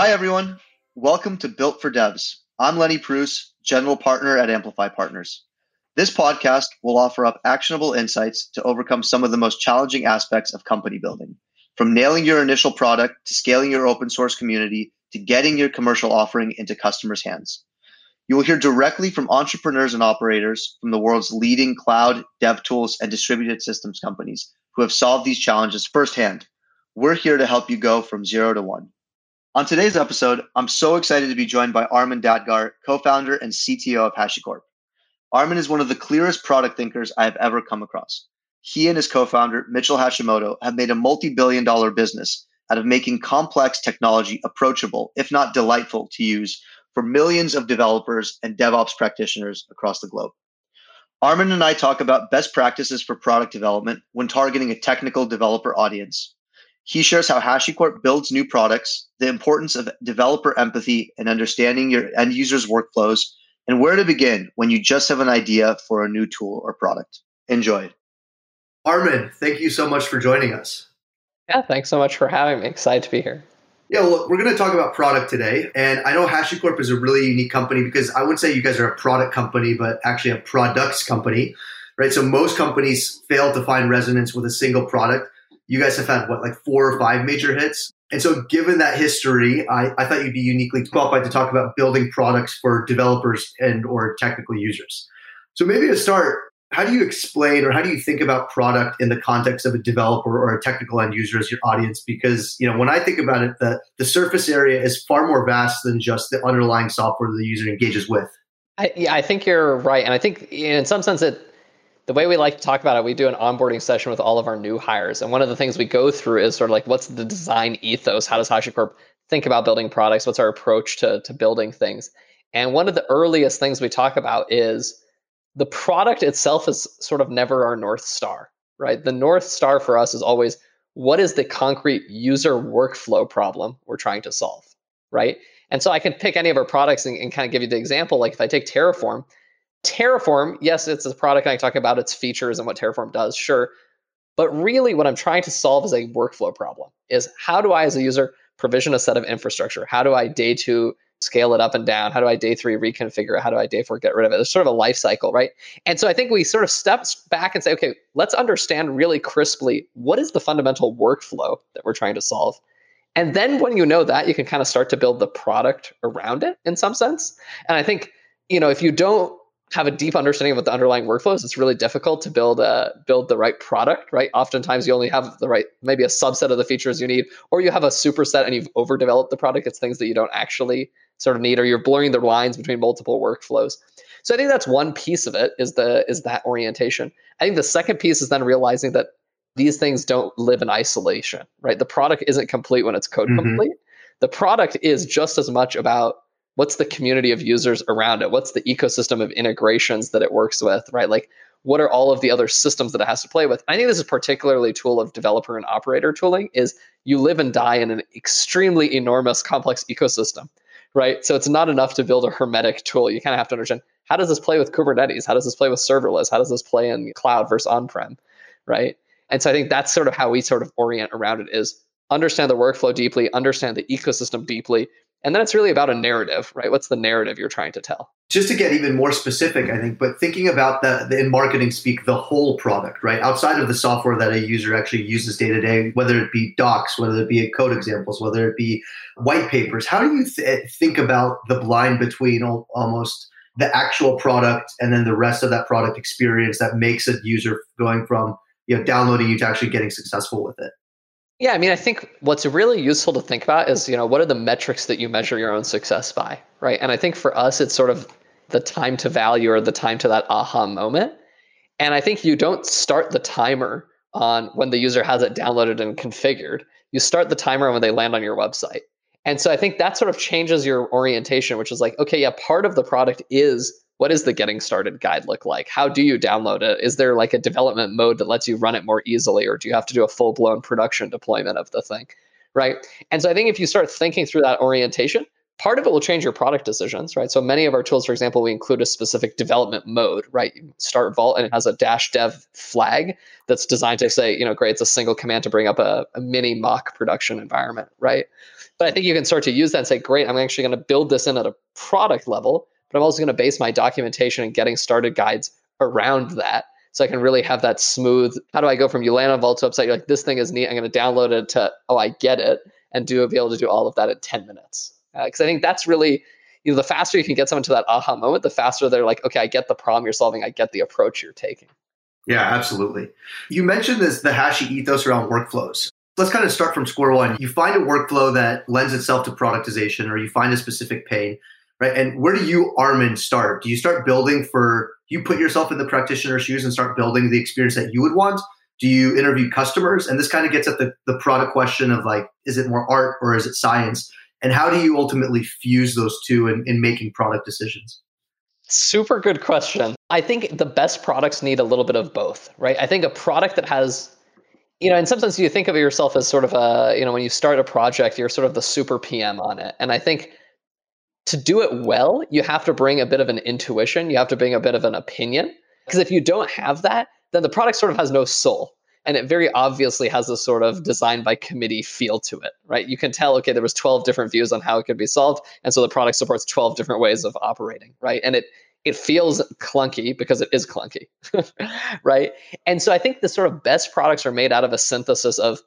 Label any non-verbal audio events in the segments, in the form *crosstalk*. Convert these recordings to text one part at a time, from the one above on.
Hi, everyone. Welcome to Built for Devs. I'm Lenny Pruss, General Partner at Amplify Partners. This podcast will offer up actionable insights to overcome some of the most challenging aspects of company building, from nailing your initial product to scaling your open source community to getting your commercial offering into customers' hands. You will hear directly from entrepreneurs and operators from the world's leading cloud, dev tools, and distributed systems companies who have solved these challenges firsthand. We're here to help you go from zero to one. On today's episode, I'm so excited to be joined by Armin Dadgar, co-founder and CTO of HashiCorp. Armin is one of the clearest product thinkers I have ever come across. He and his co-founder, Mitchell Hashimoto, have made a multi-billion dollar business out of making complex technology approachable, if not delightful to use for millions of developers and DevOps practitioners across the globe. Armin and I talk about best practices for product development when targeting a technical developer audience, he shares how HashiCorp builds new products, the importance of developer empathy and understanding your end users' workflows, and where to begin when you just have an idea for a new tool or product. Enjoy. Armin, thank you so much for joining us. Yeah, thanks so much for having me. Excited to be here. Yeah, well, we're going to talk about product today. And I know HashiCorp is a really unique company because I would say you guys are a product company, but actually a products company, right? So most companies fail to find resonance with a single product you guys have had what like four or five major hits? And so given that history I, I thought you'd be uniquely qualified to talk about building products for developers and or technical users. So maybe to start how do you explain or how do you think about product in the context of a developer or a technical end user as your audience? Because you know when i think about it the, the surface area is far more vast than just the underlying software the user engages with. I, yeah, I think you're right, and I think in some sense it the way we like to talk about it, we do an onboarding session with all of our new hires. And one of the things we go through is sort of like, what's the design ethos? How does HashiCorp think about building products? What's our approach to, to building things? And one of the earliest things we talk about is the product itself is sort of never our North Star, right? The North Star for us is always what is the concrete user workflow problem we're trying to solve, right? And so I can pick any of our products and, and kind of give you the example. Like if I take Terraform, Terraform, yes, it's a product I talk about its features and what Terraform does, sure. But really what I'm trying to solve is a workflow problem. Is how do I as a user provision a set of infrastructure? How do I day 2 scale it up and down? How do I day 3 reconfigure it? How do I day 4 get rid of it? There's sort of a life cycle, right? And so I think we sort of step back and say, okay, let's understand really crisply what is the fundamental workflow that we're trying to solve. And then when you know that, you can kind of start to build the product around it in some sense. And I think, you know, if you don't have a deep understanding of what the underlying workflows, it's really difficult to build a build the right product, right? Oftentimes you only have the right maybe a subset of the features you need, or you have a superset and you've overdeveloped the product. It's things that you don't actually sort of need, or you're blurring the lines between multiple workflows. So I think that's one piece of it is the is that orientation. I think the second piece is then realizing that these things don't live in isolation, right? The product isn't complete when it's code mm-hmm. complete. The product is just as much about what's the community of users around it? What's the ecosystem of integrations that it works with right? Like what are all of the other systems that it has to play with? I think this is particularly tool of developer and operator tooling is you live and die in an extremely enormous complex ecosystem right? So it's not enough to build a hermetic tool. You kind of have to understand how does this play with kubernetes? How does this play with serverless? How does this play in cloud versus on-prem right? And so i think that's sort of how we sort of orient around it is understand the workflow deeply understand the ecosystem deeply and then it's really about a narrative, right? What's the narrative you're trying to tell? Just to get even more specific, I think, but thinking about the, the in marketing speak, the whole product, right? Outside of the software that a user actually uses day to day, whether it be docs, whether it be code examples, whether it be white papers, how do you th- eh, think about the blind between almost the actual product and then the rest of that product experience that makes a user going from you know downloading you to actually getting successful with it? Yeah, I mean, I think what's really useful to think about is, you know, what are the metrics that you measure your own success by, right? And I think for us, it's sort of the time to value or the time to that aha moment. And I think you don't start the timer on when the user has it downloaded and configured. You start the timer when they land on your website. And so I think that sort of changes your orientation, which is like, okay, yeah, part of the product is what does the getting started guide look like? How do you download it? Is there like a development mode that lets you run it more easily, or do you have to do a full blown production deployment of the thing? Right. And so I think if you start thinking through that orientation, part of it will change your product decisions, right? So many of our tools, for example, we include a specific development mode, right? Start Vault and it has a dash dev flag that's designed to say, you know, great, it's a single command to bring up a, a mini mock production environment, right? But I think you can start to use that and say, great, I'm actually going to build this in at a product level, but I'm also going to base my documentation and getting started guides around that. So I can really have that smooth. How do I go from you land on Vault's website? You're like, this thing is neat. I'm going to download it to, oh, I get it, and do be able to do all of that in 10 minutes because uh, I think that's really you know the faster you can get someone to that aha moment, the faster they're like, okay, I get the problem you're solving, I get the approach you're taking. Yeah, absolutely. You mentioned this the Hashi ethos around workflows. Let's kind of start from square one. You find a workflow that lends itself to productization, or you find a specific pain, right? And where do you, Armin, start? Do you start building for you put yourself in the practitioner's shoes and start building the experience that you would want? Do you interview customers? And this kind of gets at the, the product question of like, is it more art or is it science? and how do you ultimately fuse those two in, in making product decisions super good question i think the best products need a little bit of both right i think a product that has you know in some sense you think of yourself as sort of a you know when you start a project you're sort of the super pm on it and i think to do it well you have to bring a bit of an intuition you have to bring a bit of an opinion. Because if you don't have that then the product sort of has no soul and it very obviously has a sort of design by committee feel to it right? You can tell okay there was 12 different views on how it could be solved and so the product supports 12 different ways of operating right? And it it feels clunky because it is clunky *laughs* right? And so i think the sort of best products are made out of a synthesis of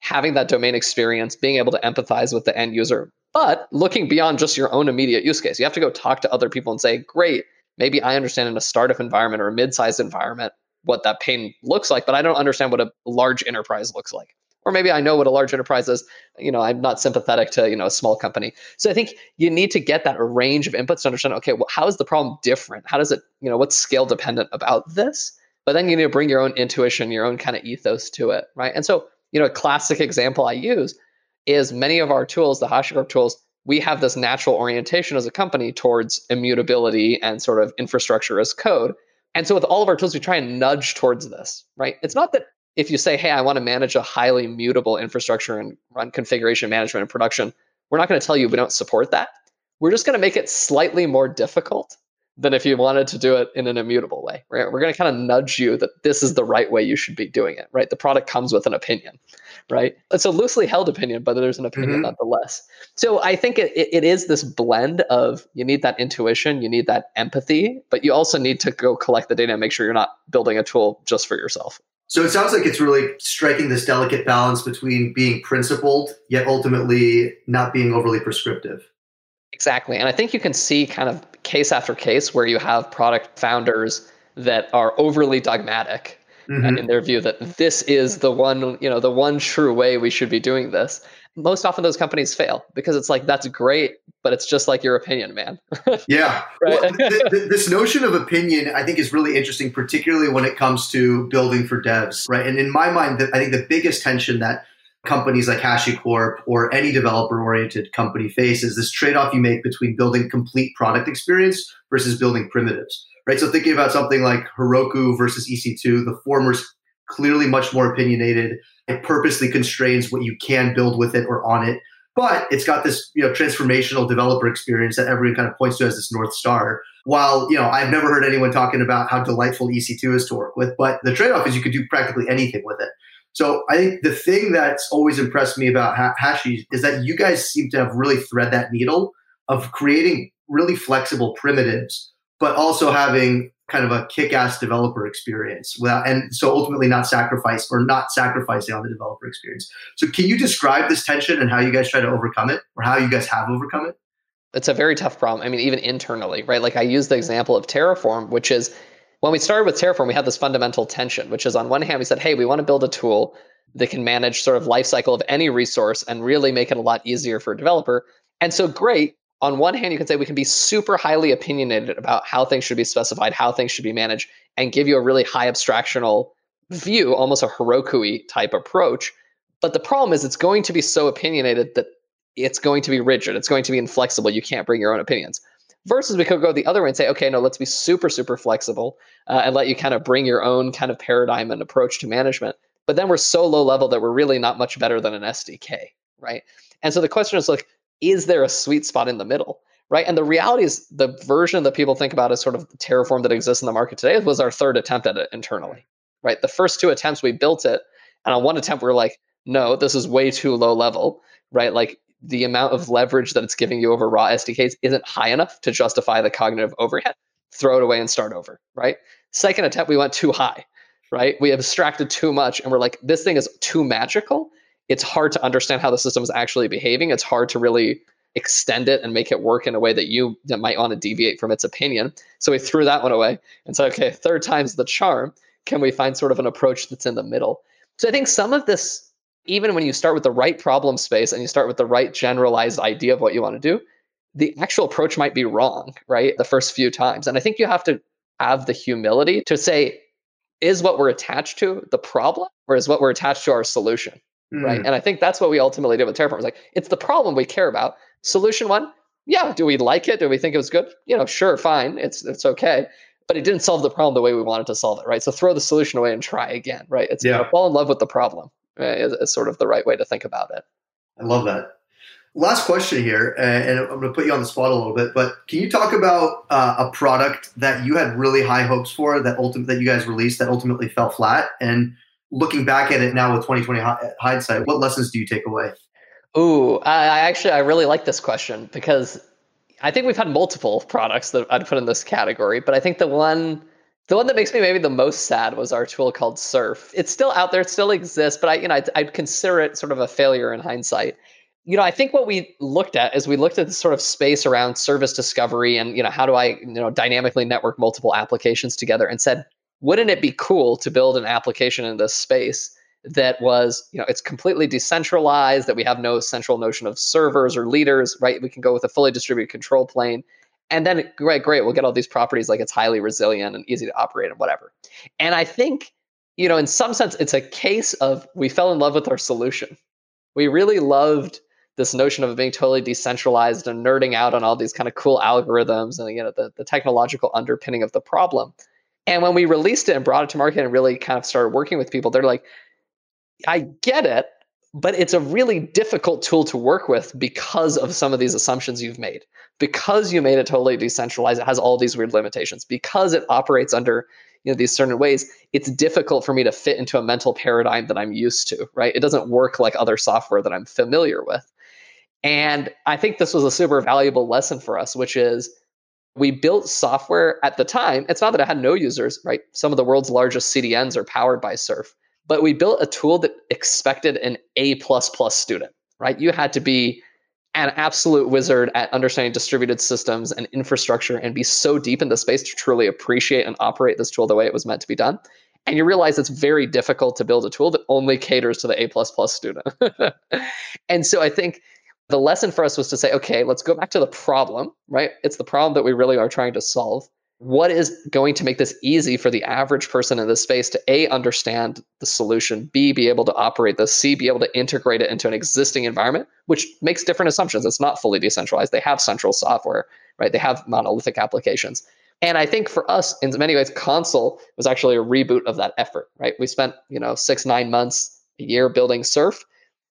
having that domain experience being able to empathize with the end user but looking beyond just your own immediate use case you have to go talk to other people and say great maybe i understand in a startup environment or a mid-sized environment what that pain looks like, but I don't understand what a large enterprise looks like. Or maybe I know what a large enterprise is. You know, I'm not sympathetic to you know a small company. So I think you need to get that range of inputs to understand. Okay, well, how is the problem different? How does it you know what's scale dependent about this? But then you need to bring your own intuition, your own kind of ethos to it, right? And so you know, a classic example I use is many of our tools, the HashiCorp tools, we have this natural orientation as a company towards immutability and sort of infrastructure as code. And so with all of our tools, we try and nudge towards this, right? It's not that if you say, hey, I want to manage a highly mutable infrastructure and run configuration management and production, we're not going to tell you we don't support that. We're just going to make it slightly more difficult than if you wanted to do it in an immutable way. Right? We're going to kind of nudge you that this is the right way you should be doing it. Right? The product comes with an opinion, right? It's a loosely held opinion, but there's an opinion mm-hmm. nonetheless. So I think it, it is this blend of you need that intuition, you need that empathy, but you also need to go collect the data and make sure you're not building a tool just for yourself. So it sounds like it's really striking this delicate balance between being principled yet ultimately not being overly prescriptive. Exactly. And I think you can see kind of case after case where you have product founders that are overly dogmatic mm-hmm. in their view that this is the one, you know, the one true way we should be doing this. Most often those companies fail because it's like that's great, but it's just like your opinion, man. *laughs* yeah. right. Well, th- th- *laughs* this notion of opinion, I think, is really interesting, particularly when it comes to building for devs, right? And in my mind, I think the biggest tension that companies like HashiCorp or any developer oriented company faces this trade off you make between building complete product experience versus building primitives, right? So thinking about something like Heroku versus EC2, the former's clearly much more opinionated. It purposely constrains what you can build with it or on it. But it's got this, you know, transformational developer experience that everyone kind of points to as this North Star. While, you know, I've never heard anyone talking about how delightful EC2 is to work with, but the trade-off is you could do practically anything with it. So I think the thing that's always impressed me about Hashi is that you guys seem to have really thread that needle of creating really flexible primitives, but also having kind of a kick-ass developer experience without, and so ultimately not sacrifice or not sacrificing on the developer experience. So can you describe this tension and how you guys try to overcome it or how you guys have overcome it? It's a very tough problem. I mean, even internally, right? Like I use the example of Terraform, which is when we started with Terraform, we had this fundamental tension, which is on one hand, we said, hey, we want to build a tool that can manage sort of lifecycle of any resource and really make it a lot easier for a developer. And so great. On one hand, you can say we can be super highly opinionated about how things should be specified, how things should be managed, and give you a really high abstractional view, almost a Heroku type approach. But the problem is it's going to be so opinionated that it's going to be rigid. It's going to be inflexible. You can't bring your own opinions. Versus we could go the other way and say, okay, no, let's be super, super flexible uh, and let you kind of bring your own kind of paradigm and approach to management. But then we're so low level that we're really not much better than an SDK, right? And so the question is like, is there a sweet spot in the middle? Right. And the reality is the version that people think about as sort of Terraform that exists in the market today was our third attempt at it internally. Right. The first two attempts we built it. And on one attempt, we are like, no, this is way too low level. Right. Like the amount of leverage that it's giving you over raw SDKs isn't high enough to justify the cognitive overhead. Throw it away and start over. Right. Second attempt, we went too high. Right. We abstracted too much and we're like, this thing is too magical it's hard to understand how the system is actually behaving. It's hard to really extend it and make it work in a way that you that might want to deviate from its opinion. So we threw that one away and said, okay, third time's the charm. Can we find sort of an approach that's in the middle? So I think some of this, even when you start with the right problem space and you start with the right generalized idea of what you want to do, the actual approach might be wrong, right? The first few times. And I think you have to have the humility to say, is what we're attached to the problem or is what we're attached to our solution? mm. right? And I think that's what we ultimately did with Terraform. It's like it's the problem we care about. Solution one, yeah. Do we like it? Do we think it was good? You know, sure, fine. It's it's okay. But it didn't solve the problem the way we wanted to solve it, right? So throw the solution away and try again, right? It's yeah. you know, fall in love with the problem. Right? Is, is sort of the right way to think about it. I love that. Last question here, and I'm going to put you on the spot a little bit, but can you talk about uh, a product that you had really high hopes for that ultimate that you guys released that ultimately fell flat, and looking back at it now with 2020 hindsight, what lessons do you take away? Ooh, I actually I really like this question because I think we've had multiple products that I'd put in this category, but I think the one the one that makes me maybe the most sad was our tool called Serf. It's still out there, it still exists, but I you know I'd, I'd consider it sort of a failure in hindsight. You know, I think what we looked at is we looked at the sort of space around service discovery and you know how do I you know dynamically network multiple applications together and said wouldn't it be cool to build an application in this space that was, you know, it's completely decentralized, that we have no central notion of servers or leaders, right? We can go with a fully distributed control plane. And then, great, great, we'll get all these properties like it's highly resilient and easy to operate and whatever. And I think, you know, in some sense, it's a case of we fell in love with our solution. We really loved this notion of being totally decentralized and nerding out on all these kind of cool algorithms and you know the, the technological underpinning of the problem and when we released it and brought it to market and really kind of started working with people, they're like, I get it, but it's a really difficult tool to work with because of some of these assumptions you've made. Because you made it totally decentralized, it has all these weird limitations. Because it operates under you know these certain ways, it's difficult for me to fit into a mental paradigm that I'm used to, right? It doesn't work like other software that I'm familiar with. And I think this was a super valuable lesson for us, which is we built software at the time. It's not that it had no users, right? Some of the world's largest CDNs are powered by Serf, but we built a tool that expected an A plus plus student, right? You had to be an absolute wizard at understanding distributed systems and infrastructure and be so deep in the space to truly appreciate and operate this tool the way it was meant to be done. And you realize it's very difficult to build a tool that only caters to the A plus plus student. *laughs* and so I think the lesson for us was to say, okay, let's go back to the problem, right? It's the problem that we really are trying to solve. What is going to make this easy for the average person in this space to A, understand the solution, B, be able to operate this, C, be able to integrate it into an existing environment, which makes different assumptions. It's not fully decentralized. They have central software, right? They have monolithic applications. And I think for us, in many ways, Consul was actually a reboot of that effort, right? We spent, you know, six, nine months, a year building Serf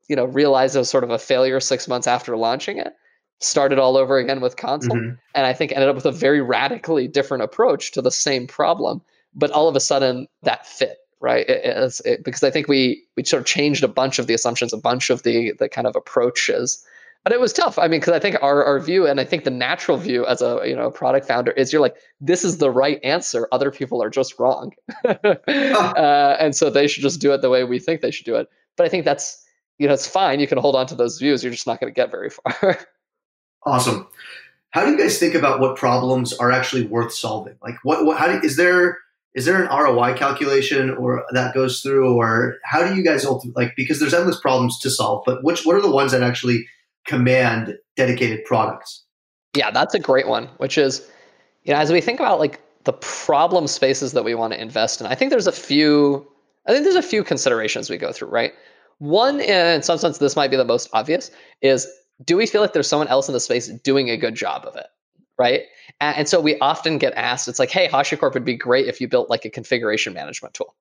you know realized it was sort of a failure six months after launching it started all over again with Consul mm-hmm. and i think ended up with a very radically different approach to the same problem but all of a sudden that fit right it, it, because i think we we sort of changed a bunch of the assumptions a bunch of the the kind of approaches but it was tough i mean because i think our, our view and i think the natural view as a you know product founder is you're like this is the right answer other people are just wrong *laughs* uh, and so they should just do it the way we think they should do it but i think that's you know, it's fine. You can hold on to those views. You're just not going to get very far. *laughs* awesome. How do you guys think about what problems are actually worth solving? Like, what, what, how do, is there, is there an ROI calculation or that goes through, or how do you guys ultimately, like, because there's endless problems to solve, but which, what are the ones that actually command dedicated products? Yeah, that's a great one, which is, you know, as we think about like the problem spaces that we want to invest in, I think there's a few, I think there's a few considerations we go through, right? One, in some sense, this might be the most obvious, is do we feel like there's someone else in the space doing a good job of it? Right. And, so we often get asked, it's like, hey, HashiCorp would be great if you built like a configuration management tool.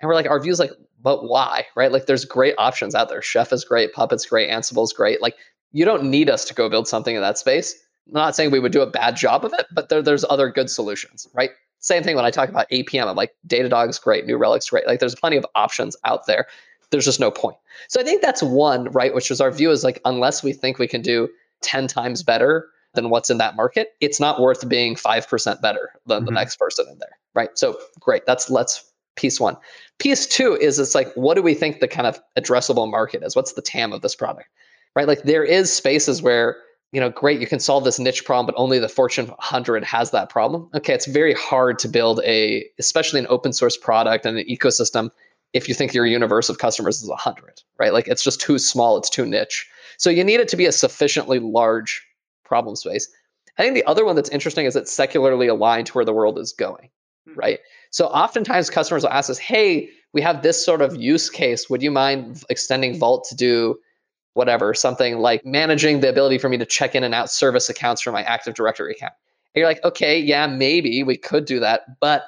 And we're like, our view is like, but why? Right. Like there's great options out there. Chef is great, Puppet's great, Ansible's great. Like you don't need us to go build something in that space. I'm not saying we would do a bad job of it, but there, there's other good solutions, right? Same thing when I talk about APM. I'm like, Datadog's great, New Relic's great. Like, there's plenty of options out there. There's just no point. So I think that's one, right? Which is our view is like, unless we think we can do 10 times better than what's in that market, it's not worth being 5% better than mm-hmm. the next person in there, right? So great. That's let's piece one. Piece two is it's like, what do we think the kind of addressable market is? What's the TAM of this product, right? Like there is spaces where you know, great, you can solve this niche problem, but only the Fortune 100 has that problem. Okay, it's very hard to build a, especially an open source product and an ecosystem if you think your universe of customers is 100, right? Like it's just too small, it's too niche. So you need it to be a sufficiently large problem space. I think the other one that's interesting is it's secularly aligned to where the world is going, hmm. right? So oftentimes customers will ask us, hey, we have this sort of use case. Would you mind extending Vault to do whatever, something like managing the ability for me to check in and out service accounts for my Active Directory account. And you're like, okay, yeah, maybe we could do that. But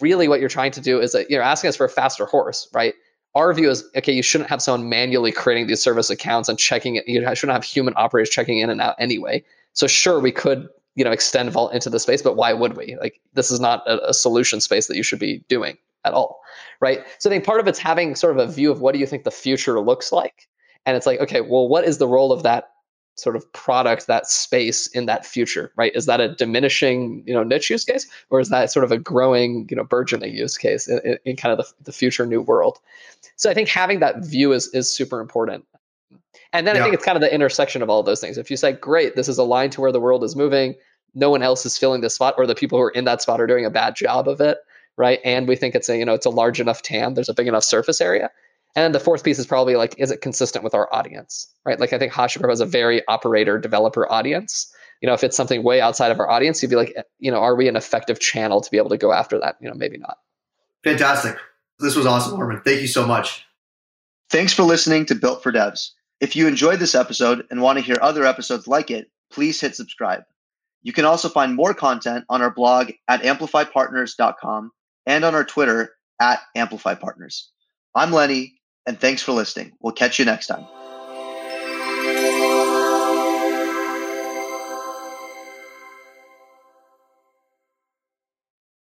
really what you're trying to do is that you're asking us for a faster horse, right? Our view is, okay, you shouldn't have someone manually creating these service accounts and checking it. You shouldn't have human operators checking in and out anyway. So sure, we could, you know, extend Vault into the space, but why would we? Like, this is not a, a solution space that you should be doing at all, right? So I think part of it's having sort of a view of what do you think the future looks like and it's like okay well what is the role of that sort of product that space in that future right? Is that a diminishing you know niche use case or is that sort of a growing you know burgeoning use case in, in kind of the, the future new world? So i think having that view is is super important. And then yeah. i think it's kind of the intersection of all of those things. If you say great this is aligned to where the world is moving. No one else is filling this spot or the people who are in that spot are doing a bad job of it right? And we think it's a you know it's a large enough tam there's a big enough surface area and then the fourth piece is probably like, is it consistent with our audience, right? Like I think HashiCorp has a very operator developer audience. You know, if it's something way outside of our audience, you'd be like, eh, you know, are we an effective channel to be able to go after that? You know, maybe not. Fantastic. This was awesome, Armin. Thank you so much. Thanks for listening to Built for Devs. If you enjoyed this episode and want to hear other episodes like it, please hit subscribe. You can also find more content on our blog at amplifypartners.com and on our Twitter at amplifypartners. I'm Lenny, and thanks for listening. We'll catch you next time.